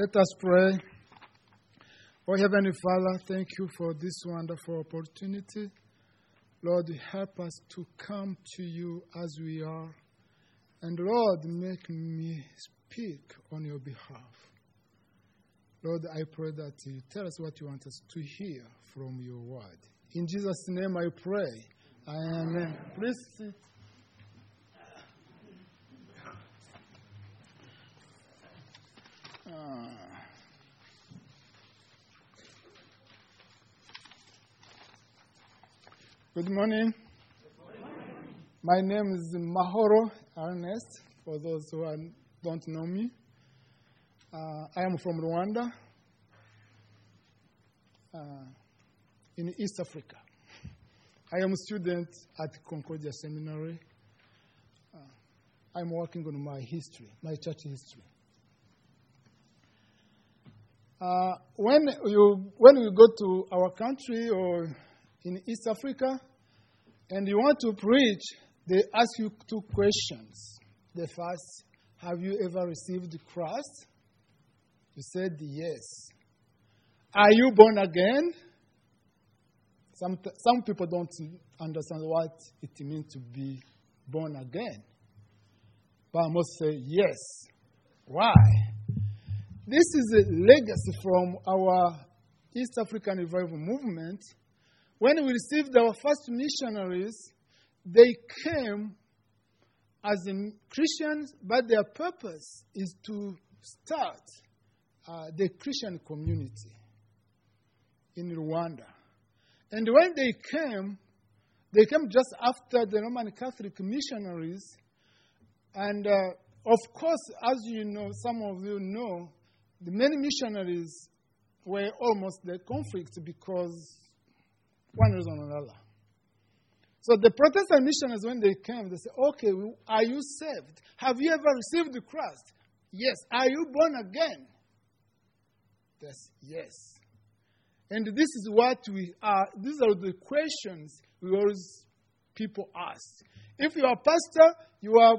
Let us pray. Oh, Heavenly Father, thank you for this wonderful opportunity. Lord, help us to come to you as we are. And Lord, make me speak on your behalf. Lord, I pray that you tell us what you want us to hear from your word. In Jesus' name I pray. Amen. Please sit. Ah. Good morning. My name is Mahoro Ernest, for those who are, don't know me. Uh, I am from Rwanda, uh, in East Africa. I am a student at Concordia Seminary. Uh, I'm working on my history, my church history. Uh, when, you, when you go to our country or in East Africa and you want to preach, they ask you two questions. The first, have you ever received Christ? You said yes. Are you born again? Some, some people don't understand what it means to be born again. But I must say yes. Why? This is a legacy from our East African Revival Movement. When we received our first missionaries, they came as Christians, but their purpose is to start uh, the Christian community in Rwanda. And when they came, they came just after the Roman Catholic missionaries. And uh, of course, as you know, some of you know, the many missionaries were almost the conflict because one reason or another. So the Protestant missionaries, when they came, they said, Okay, are you saved? Have you ever received the Christ? Yes. Are you born again? Yes, yes. And this is what we are, these are the questions we always people ask. If you are a pastor, you are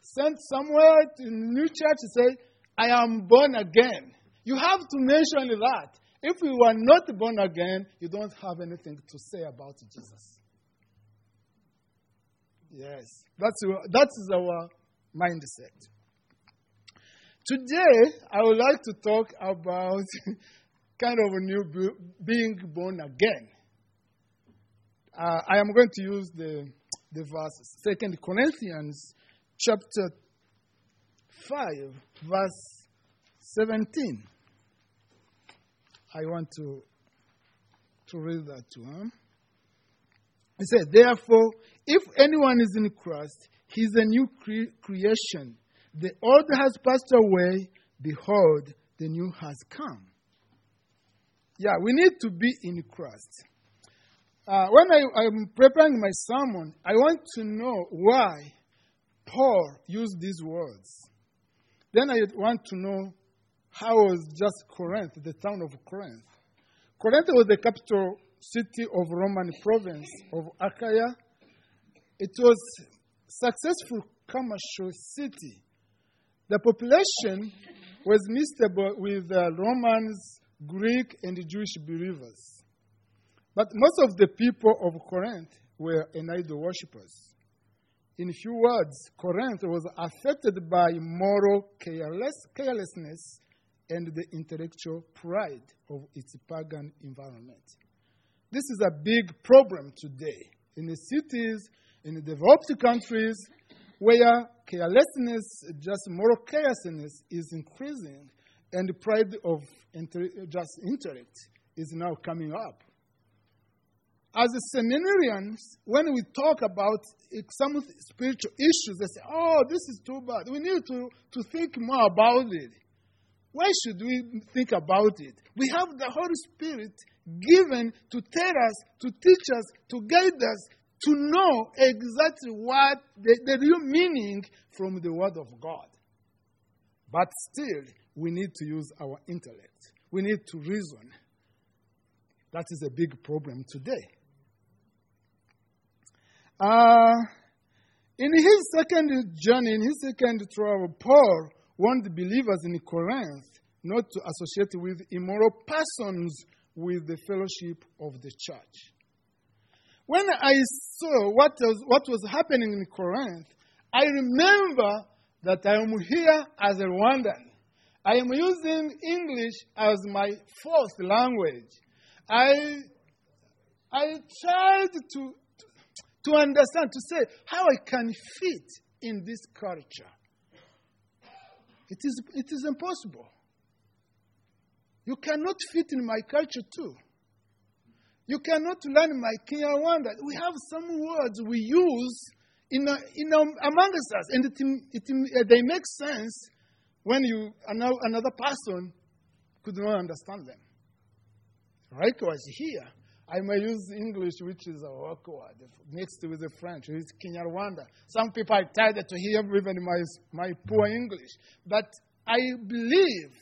sent somewhere to a new church to say, I am born again. You have to mention that. If you are not born again, you don't have anything to say about Jesus. Yes, that's, that is our mindset. Today, I would like to talk about kind of a new being born again. Uh, I am going to use the, the verses. Second Corinthians chapter 5, verse 17. I want to, to read that to him. He said, Therefore, if anyone is in Christ, he is a new cre- creation. The old has passed away. Behold, the new has come. Yeah, we need to be in Christ. Uh, when I, am preparing my sermon, I want to know why Paul used these words. Then I want to know how was just Corinth, the town of Corinth. Corinth was the capital city of Roman province of Achaia. It was successful commercial city. The population was mixed with uh, Romans, Greek, and Jewish believers. But most of the people of Corinth were idol worshippers. In few words, Corinth was affected by moral careless, carelessness and the intellectual pride of its pagan environment. This is a big problem today in the cities, in the developed countries, where carelessness, just moral carelessness, is increasing, and the pride of inter- just intellect is now coming up. As a seminarians, when we talk about some spiritual issues, they say, oh, this is too bad. We need to, to think more about it. Why should we think about it? We have the Holy Spirit given to tell us, to teach us, to guide us, to know exactly what the, the real meaning from the Word of God. But still, we need to use our intellect. We need to reason. That is a big problem today. Uh, in his second journey, in his second travel, Paul warned the believers in Corinth not to associate with immoral persons with the fellowship of the church. When I saw what was, what was happening in Corinth, I remember that I am here as a Rwandan. I am using English as my fourth language. I, I tried to, to understand, to say how I can fit in this culture. It is, it is impossible. You cannot fit in my culture too. You cannot learn my Kinyarwanda. We have some words we use in, a, in a, amongst us, and it, it, they make sense when you another person could not understand them. Likewise, here, I may use English, which is a awkward, mixed with the French, which is Kinyarwanda. Some people are tired to hear even my, my poor English. But I believe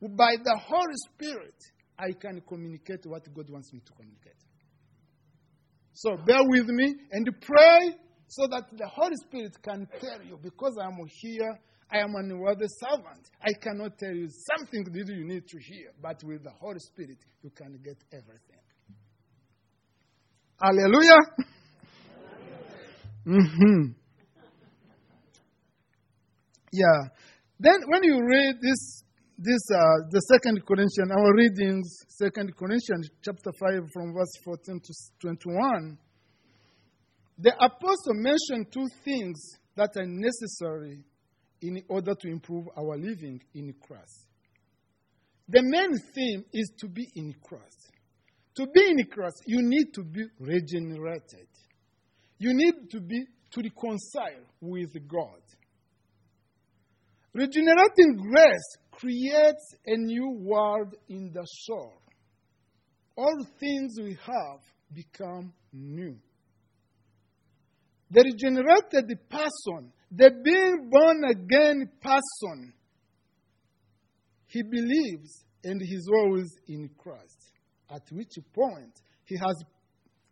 by the Holy Spirit, I can communicate what God wants me to communicate. So bear with me and pray so that the Holy Spirit can tell you, because I'm here, I am an unworthy servant. I cannot tell you something that you need to hear, but with the Holy Spirit, you can get everything. Hallelujah. mm-hmm. Yeah. Then when you read this this uh, the second Corinthians, our readings, second Corinthians chapter five from verse fourteen to twenty-one. The apostle mentioned two things that are necessary in order to improve our living in Christ. The main theme is to be in Christ. To be in Christ, you need to be regenerated. You need to be to reconcile with God. Regenerating grace creates a new world in the soul. All things we have become new. The regenerated person, the being born again person, he believes and he's always in Christ. At which point he has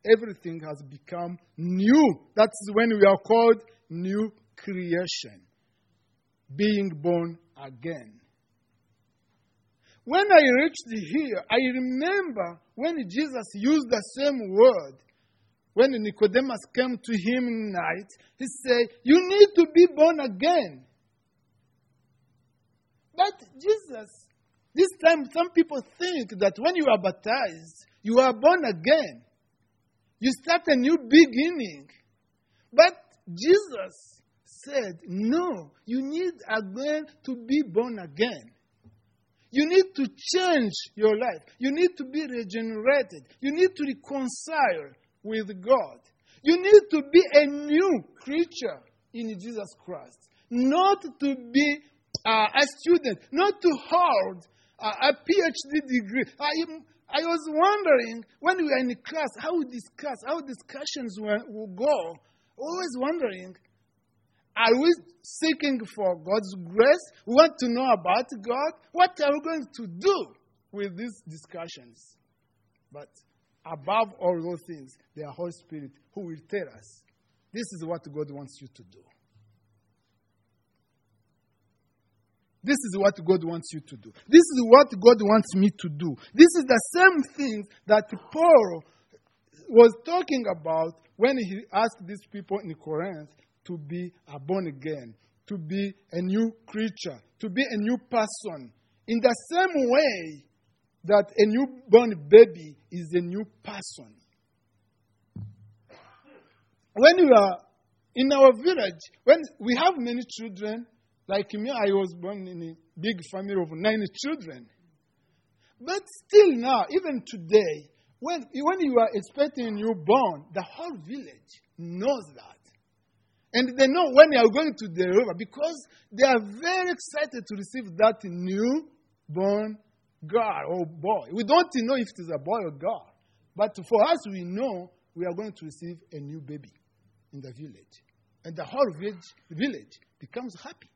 everything has become new. That's when we are called new creation, being born again. When I reached here, I remember when Jesus used the same word. When Nicodemus came to him in night, he said, You need to be born again. But Jesus, this time, some people think that when you are baptized, you are born again. You start a new beginning. But Jesus said, No, you need again to be born again. You need to change your life. You need to be regenerated. You need to reconcile with God. You need to be a new creature in Jesus Christ. Not to be uh, a student, not to hold a PhD degree. I, I was wondering when we were in class how we discuss, how discussions will go. Always wondering are we seeking for God's grace? We want to know about God. What are we going to do with these discussions? But above all those things, the Holy Spirit who will tell us this is what God wants you to do. This is what God wants you to do. This is what God wants me to do. This is the same thing that Paul was talking about when he asked these people in Corinth to be born again, to be a new creature, to be a new person. In the same way that a newborn baby is a new person. When you are in our village, when we have many children, like me, I was born in a big family of nine children. But still now, even today, when, when you are expecting a newborn, the whole village knows that. And they know when they are going to the river because they are very excited to receive that newborn girl or boy. We don't know if it is a boy or girl. But for us, we know we are going to receive a new baby in the village. And the whole village, village becomes happy.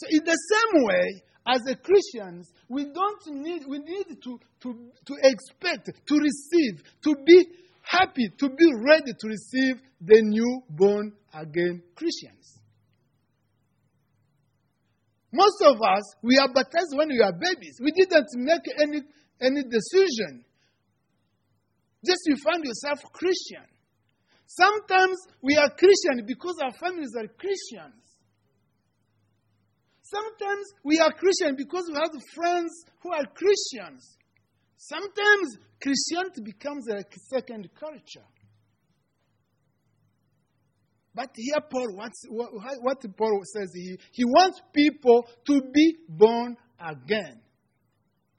So, in the same way, as a Christians, we don't need, we need to, to, to expect, to receive, to be happy to be ready to receive the new born again Christians. Most of us, we are baptized when we are babies. We didn't make any, any decision. Just you find yourself Christian. Sometimes we are Christian because our families are Christians. Sometimes we are Christian because we have friends who are Christians. Sometimes Christianity becomes a second culture. But here, Paul, what's, what, what Paul says, he, he wants people to be born again.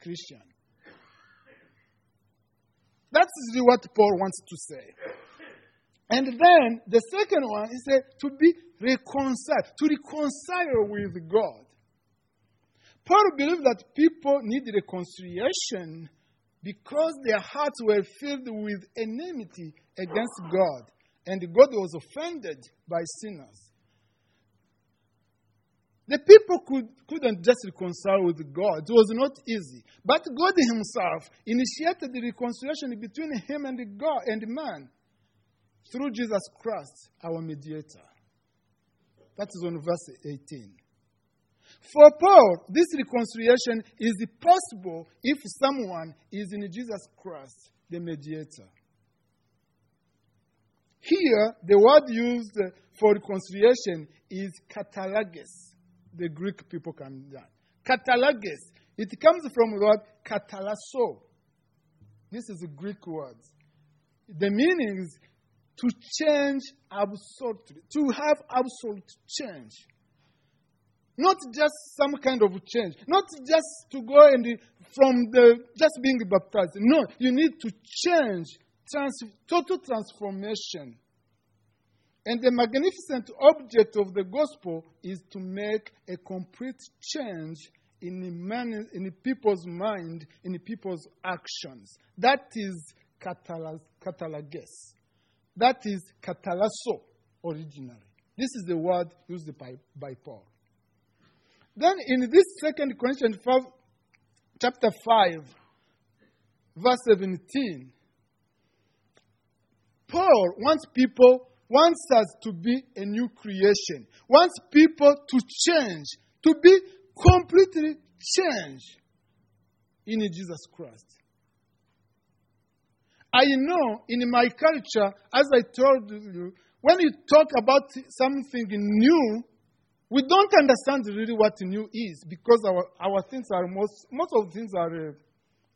Christian. That's what Paul wants to say. And then the second one is to be reconciled, to reconcile with God. Paul believed that people need reconciliation because their hearts were filled with enmity against God, and God was offended by sinners. The people could, couldn't just reconcile with God. It was not easy. But God Himself initiated the reconciliation between Him and God and man through Jesus Christ, our mediator. That is on verse 18. For Paul, this reconciliation is possible if someone is in Jesus Christ, the mediator. Here, the word used for reconciliation is katalages. The Greek people can that. Katalages. It comes from the word katalasso. This is a Greek word. The meaning is to change absolutely, to have absolute change. Not just some kind of change. Not just to go and from the just being baptized. No, you need to change, trans, total transformation. And the magnificent object of the gospel is to make a complete change in, the, man, in the people's mind, in the people's actions. That is katalages. That is katalasso originally. This is the word used by, by Paul. Then in this second Corinthians 5, chapter 5, verse 17, Paul wants people, wants us to be a new creation, wants people to change, to be completely changed in Jesus Christ. I know in my culture, as I told you, when you talk about something new, we don't understand really what new is because our, our things are most, most of things are, uh,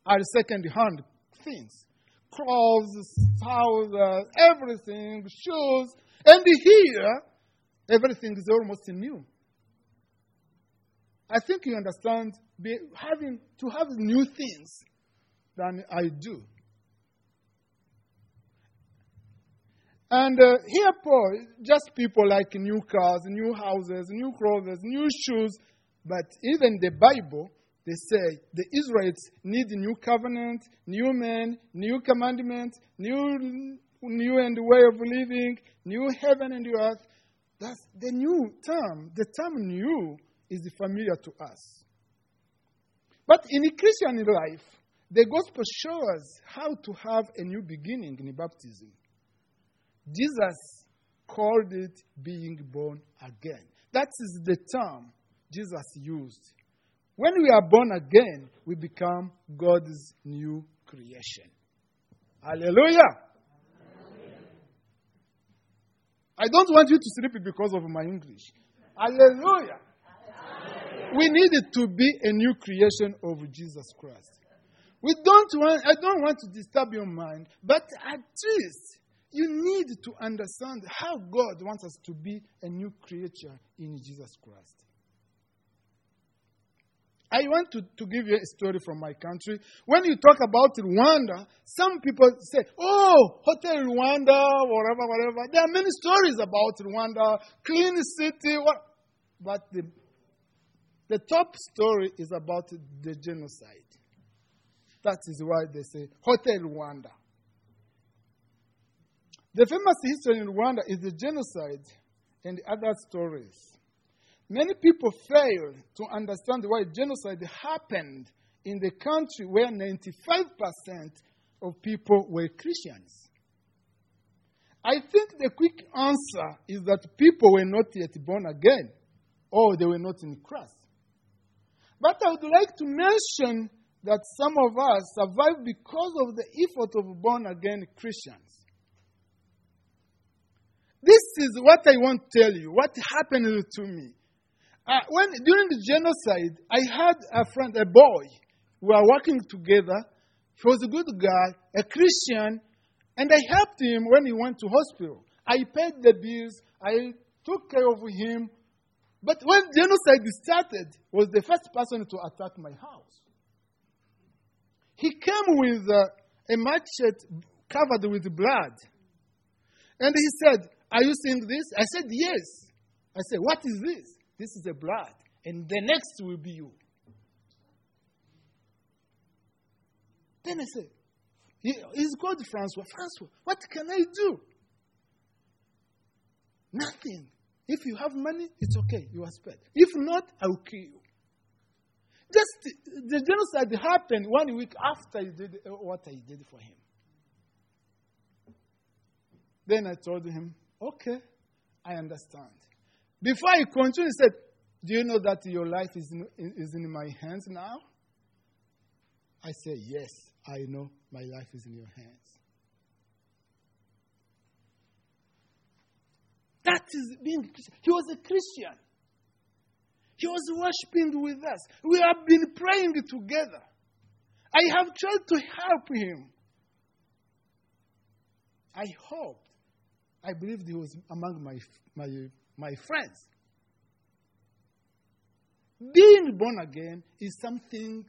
are second hand things. Clothes, houses, everything, shoes. And here, everything is almost new. I think you understand having to have new things than I do. And uh, here, Paul, just people like new cars, new houses, new clothes, new shoes. But even the Bible, they say the Israelites need a new covenant, new men, new commandments, new, new and way of living, new heaven and earth. That's the new term. The term new is familiar to us. But in Christian life, the gospel shows how to have a new beginning in baptism. Jesus called it being born again. That is the term Jesus used. When we are born again, we become God's new creation. Hallelujah. I don't want you to sleep because of my English. Hallelujah. We need it to be a new creation of Jesus Christ. We don't want, I don't want to disturb your mind, but at least you need to understand how God wants us to be a new creature in Jesus Christ. I want to, to give you a story from my country. When you talk about Rwanda, some people say, oh, Hotel Rwanda, whatever, whatever. There are many stories about Rwanda, clean city. What? But the, the top story is about the genocide. That is why they say Hotel Rwanda. The famous history in Rwanda is the genocide and the other stories. Many people fail to understand why genocide happened in the country where 95% of people were Christians. I think the quick answer is that people were not yet born again or they were not in Christ. But I would like to mention that some of us survived because of the effort of born again Christians. This is what I want to tell you, what happened to me. Uh, when during the genocide, I had a friend, a boy. We were working together. He was a good guy, a Christian, and I helped him when he went to hospital. I paid the bills. I took care of him. But when genocide started, was the first person to attack my house. He came with uh, a machete covered with blood. And he said, Are you seeing this? I said, Yes. I said, What is this? This is the blood. And the next will be you. Then I said, He's called Francois. Francois, what can I do? Nothing. If you have money, it's okay. You are spared. If not, I will kill you. Just the genocide happened one week after he did uh, what I did for him. Then I told him, okay, I understand. Before he continued, he said, Do you know that your life is in, is in my hands now? I said, Yes, I know my life is in your hands. That is being He was a Christian. He was worshiping with us. We have been praying together. I have tried to help him. I hoped, I believed he was among my, my, my friends. Being born again is something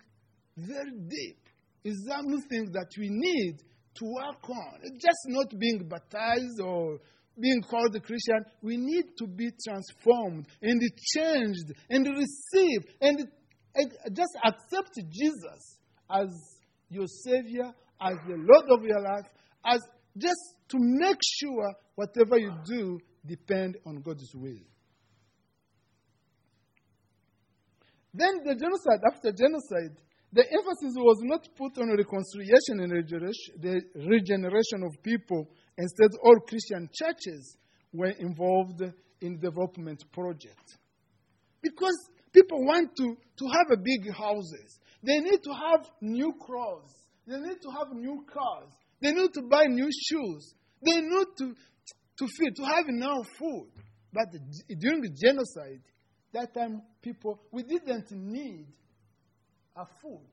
very deep. It's something that we need to work on. Just not being baptized or being called a Christian, we need to be transformed and changed and receive and just accept Jesus as your Savior, as the Lord of your life, as just to make sure whatever you do depend on God's will. Then the genocide, after genocide, the emphasis was not put on reconciliation and the regeneration of people Instead, all Christian churches were involved in development projects. Because people want to, to have big houses. They need to have new clothes. They need to have new cars. They need to buy new shoes. They need to, to feed, to have enough food. But during the genocide, that time people, we didn't need a food.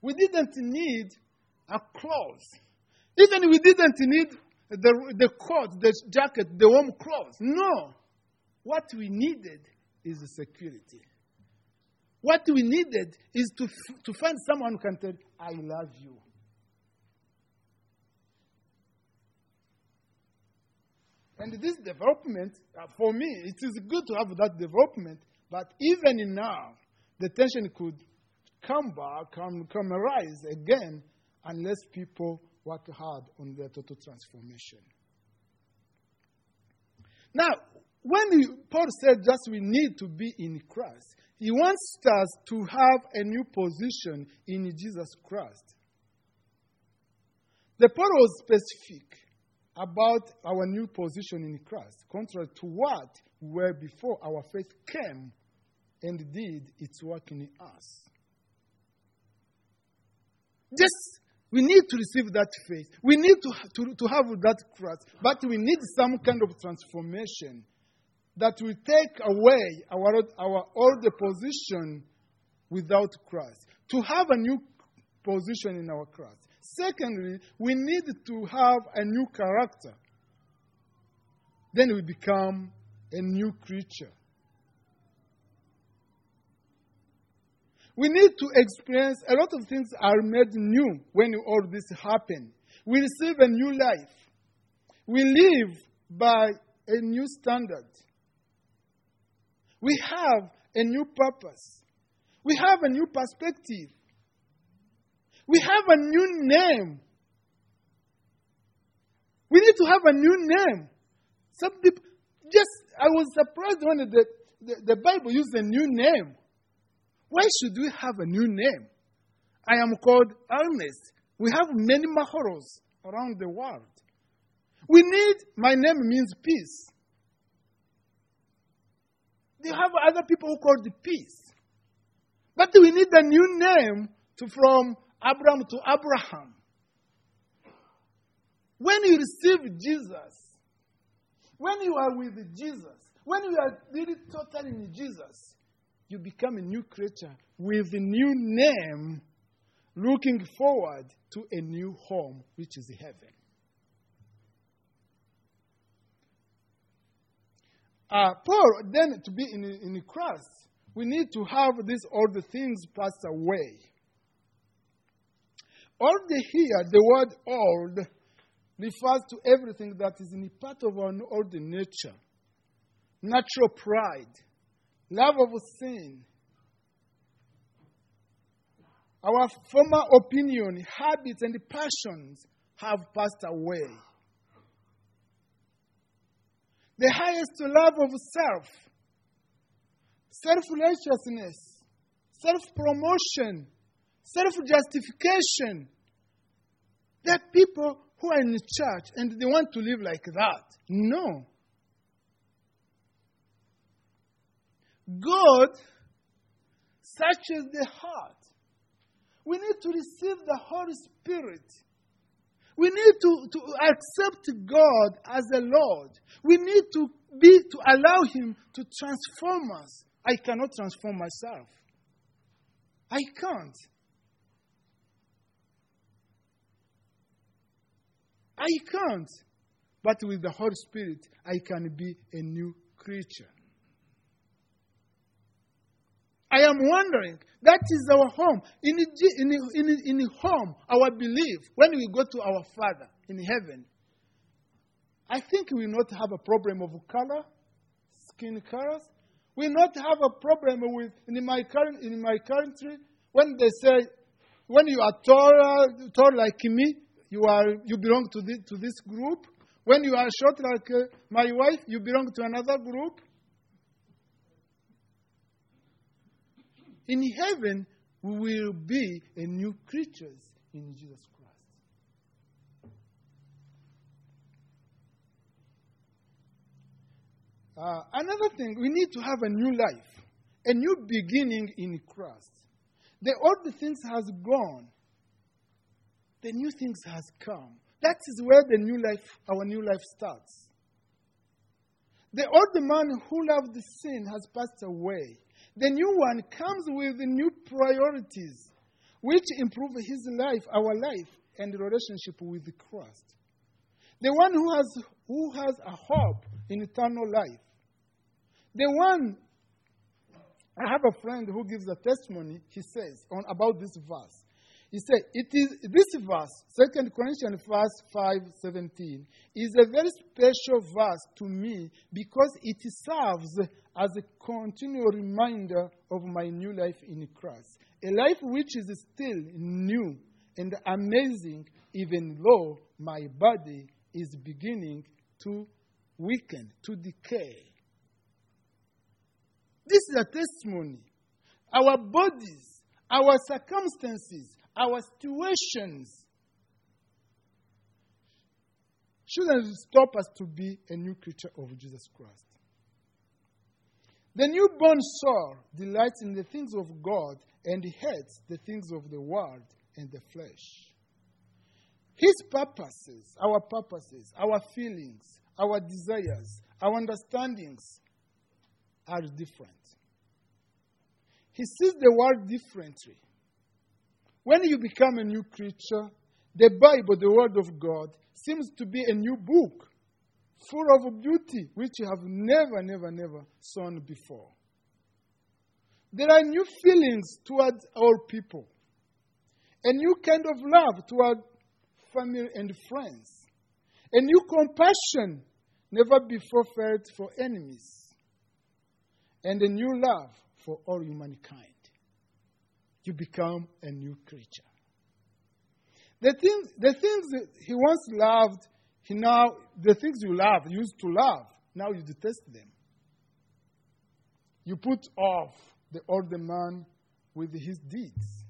We didn't need a clothes. Even we didn't need the, the coat, the jacket, the warm clothes. No. What we needed is security. What we needed is to, to find someone who can tell, I love you. And this development, uh, for me, it is good to have that development, but even now, the tension could come back, come, come arise again, unless people work hard on their total transformation. Now, when Paul said just we need to be in Christ, he wants us to have a new position in Jesus Christ. The Paul was specific about our new position in Christ, contrary to what we were before our faith came and did its work in us. Just we need to receive that faith. We need to, to, to have that Christ, But we need some kind of transformation that will take away our, our old position without Christ. To have a new position in our Christ. Secondly, we need to have a new character. Then we become a new creature. We need to experience a lot of things are made new when all this happen. We receive a new life. We live by a new standard. We have a new purpose. We have a new perspective. We have a new name. We need to have a new name. Some just, I was surprised when the, the, the Bible used a new name. Why should we have a new name? I am called Ernest. We have many Mahoros around the world. We need, my name means peace. They have other people who call the peace. But we need a new name to, from Abram to Abraham. When you receive Jesus, when you are with Jesus, when you are really totally in Jesus, you become a new creature with a new name, looking forward to a new home, which is heaven. Uh, Paul, then to be in, in Christ, we need to have these all the things passed away. Old here, the word old refers to everything that is in part of our old nature natural pride, love of sin, our former opinion, habits, and passions have passed away. The highest love of self, self righteousness, self promotion, self justification. There are people who are in the church and they want to live like that. No. God searches the heart. We need to receive the Holy Spirit. We need to, to accept God as a Lord. We need to be to allow Him to transform us. I cannot transform myself. I can't. I can't. But with the Holy Spirit, I can be a new creature. I am wondering, that is our home. In, in, in, in home, our belief, when we go to our Father in heaven, I think we will not have a problem of color, skin colors. We will not have a problem with, in my, current, in my country, when they say, when you are tall, tall like me, you, are, you belong to this, to this group. When you are short like uh, my wife, you belong to another group. In heaven, we will be a new creatures in Jesus Christ. Uh, another thing, we need to have a new life, a new beginning in Christ. The old things has gone, the new things has come. That is where the new life, our new life starts. The old man who loved the sin has passed away. The new one comes with new priorities, which improve his life, our life, and relationship with Christ. The one who has, who has a hope in eternal life. The one, I have a friend who gives a testimony, he says, on, about this verse. He said, it is this verse, 2 Corinthians verse 5, 17, is a very special verse to me because it serves as a continual reminder of my new life in Christ. A life which is still new and amazing, even though my body is beginning to weaken, to decay. This is a testimony. Our bodies, our circumstances, our situations shouldn't stop us to be a new creature of Jesus Christ. The newborn soul delights in the things of God and hates the things of the world and the flesh. His purposes, our purposes, our feelings, our desires, our understandings are different. He sees the world differently. When you become a new creature, the Bible, the Word of God, seems to be a new book full of beauty which you have never, never, never seen before. There are new feelings towards our people, a new kind of love toward family and friends, a new compassion never before felt for enemies, and a new love for all humankind you become a new creature. The things, the things he once loved, he now, the things you love, used to love, now you detest them. You put off the old man with his deeds.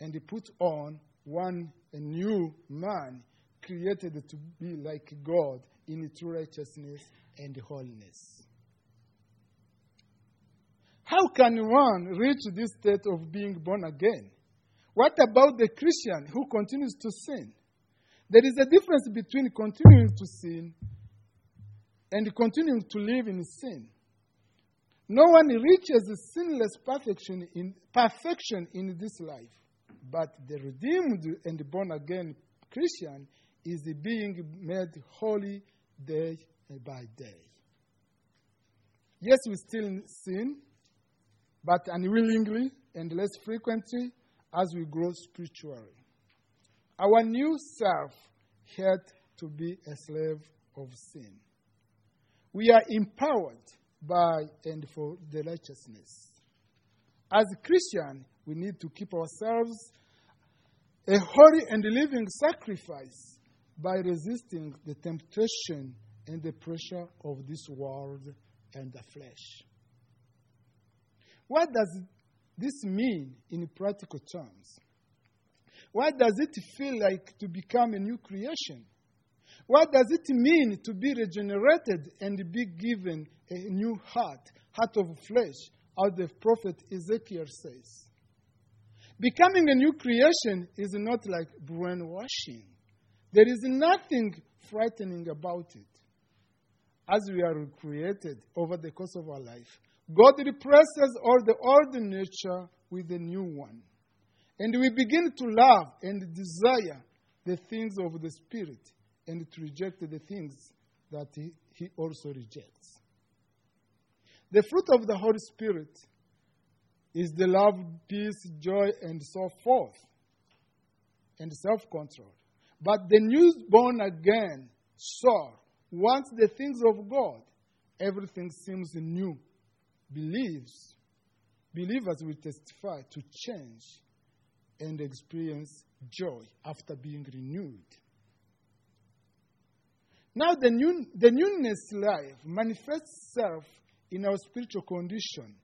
And he put on one, a new man, created to be like God in true righteousness and holiness. How can one reach this state of being born again? What about the Christian who continues to sin? There is a difference between continuing to sin and continuing to live in sin. No one reaches sinless perfection in, perfection in this life, but the redeemed and born again Christian is being made holy day by day. Yes, we still sin, but unwillingly and less frequently as we grow spiritually. Our new self had to be a slave of sin. We are empowered by and for the righteousness. As Christians, we need to keep ourselves a holy and living sacrifice by resisting the temptation and the pressure of this world and the flesh. What does this mean in practical terms? What does it feel like to become a new creation? What does it mean to be regenerated and be given a new heart, heart of flesh, as the prophet Ezekiel says? Becoming a new creation is not like brainwashing. There is nothing frightening about it. As we are recreated over the course of our life, God replaces all the old nature with a new one. And we begin to love and desire the things of the Spirit and to reject the things that He, he also rejects. The fruit of the Holy Spirit is the love, peace, joy, and so forth, and self control. But the newborn again soul wants the things of God. Everything seems new believes, believers will testify to change and experience joy after being renewed. Now, the, new, the newness life manifests itself in our spiritual condition,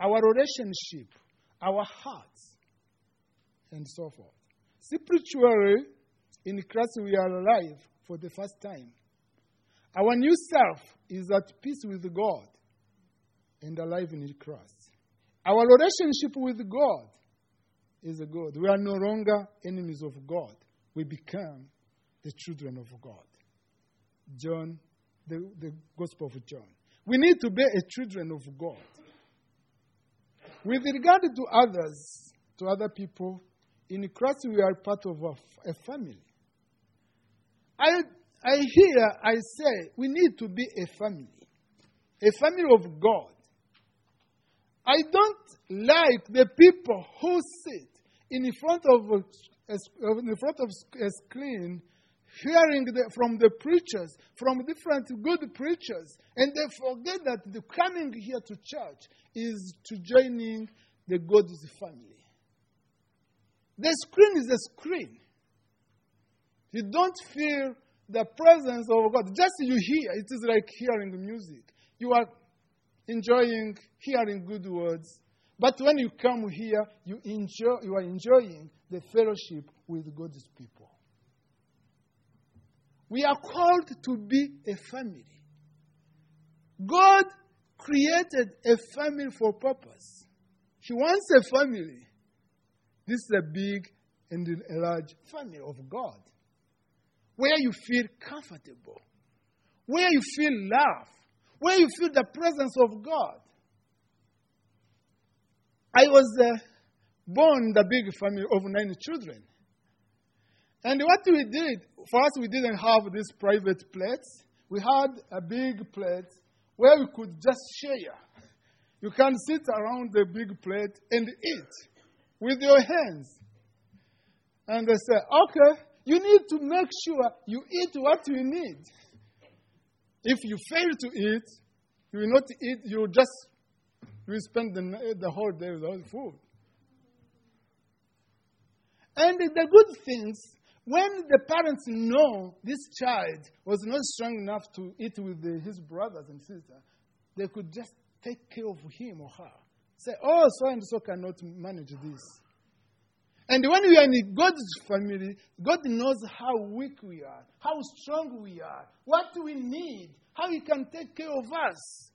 our relationship, our hearts, and so forth. Spiritually, in Christ, we are alive for the first time. Our new self is at peace with God and alive in Christ. Our relationship with God is a good. We are no longer enemies of God. We become the children of God. John, the, the Gospel of John. We need to be a children of God. With regard to others, to other people, in Christ we are part of a, a family. I, I hear, I say, we need to be a family, a family of God. I don't like the people who sit in front of a, in front of a screen hearing the, from the preachers, from different good preachers, and they forget that the coming here to church is to joining the God's family. The screen is a screen. You don't feel the presence of God. Just you hear, it is like hearing music. You are enjoying hearing good words. But when you come here, you, enjoy, you are enjoying the fellowship with God's people. We are called to be a family. God created a family for purpose. He wants a family. This is a big and a large family of God where you feel comfortable, where you feel love, where you feel the presence of God. I was uh, born in the big family of nine children. And what we did, for us, we didn't have these private plates. We had a big plate where we could just share. You can sit around the big plate and eat with your hands. And they say, okay, you need to make sure you eat what you need. If you fail to eat, you will not eat, you will just you will spend the, the whole day without food. And the good things, when the parents know this child was not strong enough to eat with the, his brothers and sisters, they could just take care of him or her. Say, oh, so and so cannot manage this. And when we are in God's family, God knows how weak we are, how strong we are, what we need, how He can take care of us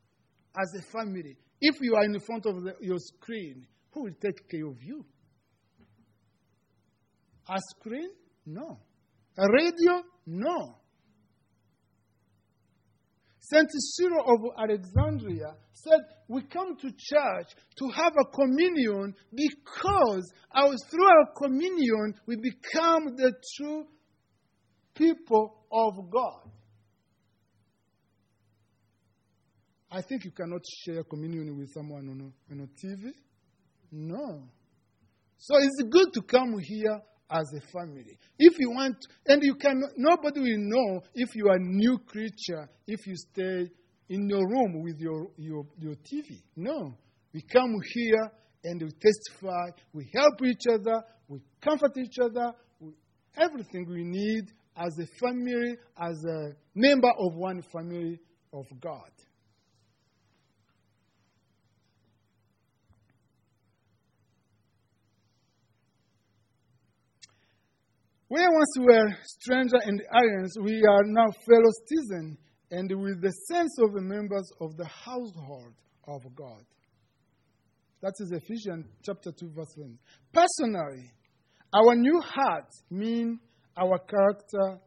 as a family. If you are in front of the, your screen, who will take care of you? A screen? No. A radio? No. Saint Cyril of Alexandria said, We come to church to have a communion because our, through our communion we become the true people of God. I think you cannot share communion with someone on a, on a TV. No. So it's good to come here as a family. If you want, and you can, nobody will know if you are a new creature if you stay in your room with your, your, your TV. No. We come here and we testify, we help each other, we comfort each other, we, everything we need as a family, as a member of one family of God. Where once we were strangers and aliens, we are now fellow citizens and with the sense of the members of the household of God. That is Ephesians chapter 2, verse 1. Personally, our new heart means our character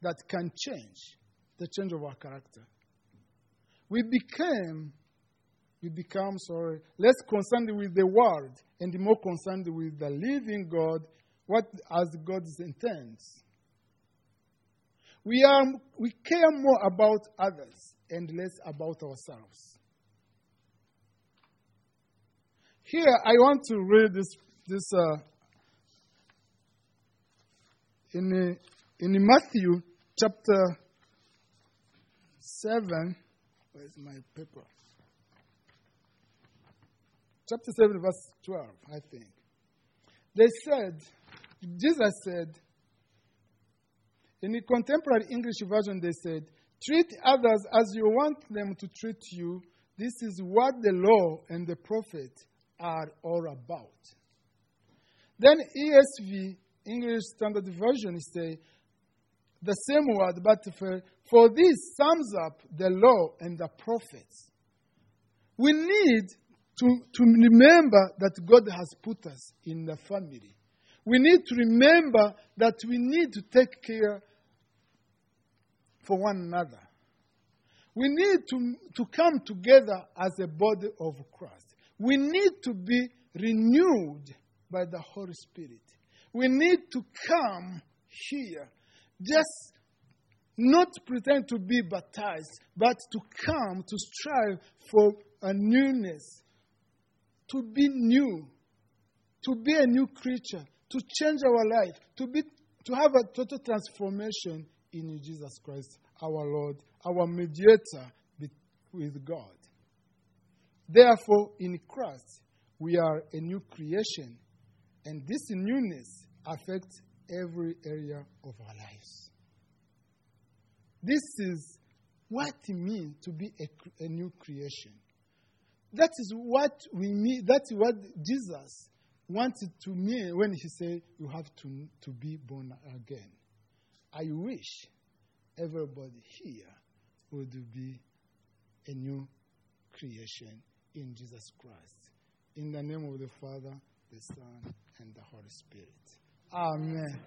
that can change, the change of our character. We became, we become, sorry, less concerned with the world and more concerned with the living God what as God's intents. We, are, we care more about others and less about ourselves. Here, I want to read this, this uh, in, in Matthew chapter 7. Where's my paper? Chapter 7, verse 12, I think. They said, Jesus said, in the contemporary English version, they said, Treat others as you want them to treat you. This is what the law and the prophet are all about. Then ESV, English Standard Version, say the same word, but for, for this sums up the law and the prophets. We need to, to remember that God has put us in the family we need to remember that we need to take care for one another. We need to, to come together as a body of Christ. We need to be renewed by the Holy Spirit. We need to come here, just not pretend to be baptized, but to come to strive for a newness, to be new, to be a new creature, to change our life, to, be, to have a total transformation in Jesus Christ, our Lord, our mediator with God. Therefore, in Christ, we are a new creation, and this newness affects every area of our lives. This is what it means to be a, a new creation. That is what we mean, that's what Jesus wanted to me when he said, You have to, to be born again. I wish everybody here would be a new creation in Jesus Christ. In the name of the Father, the Son, and the Holy Spirit. Amen.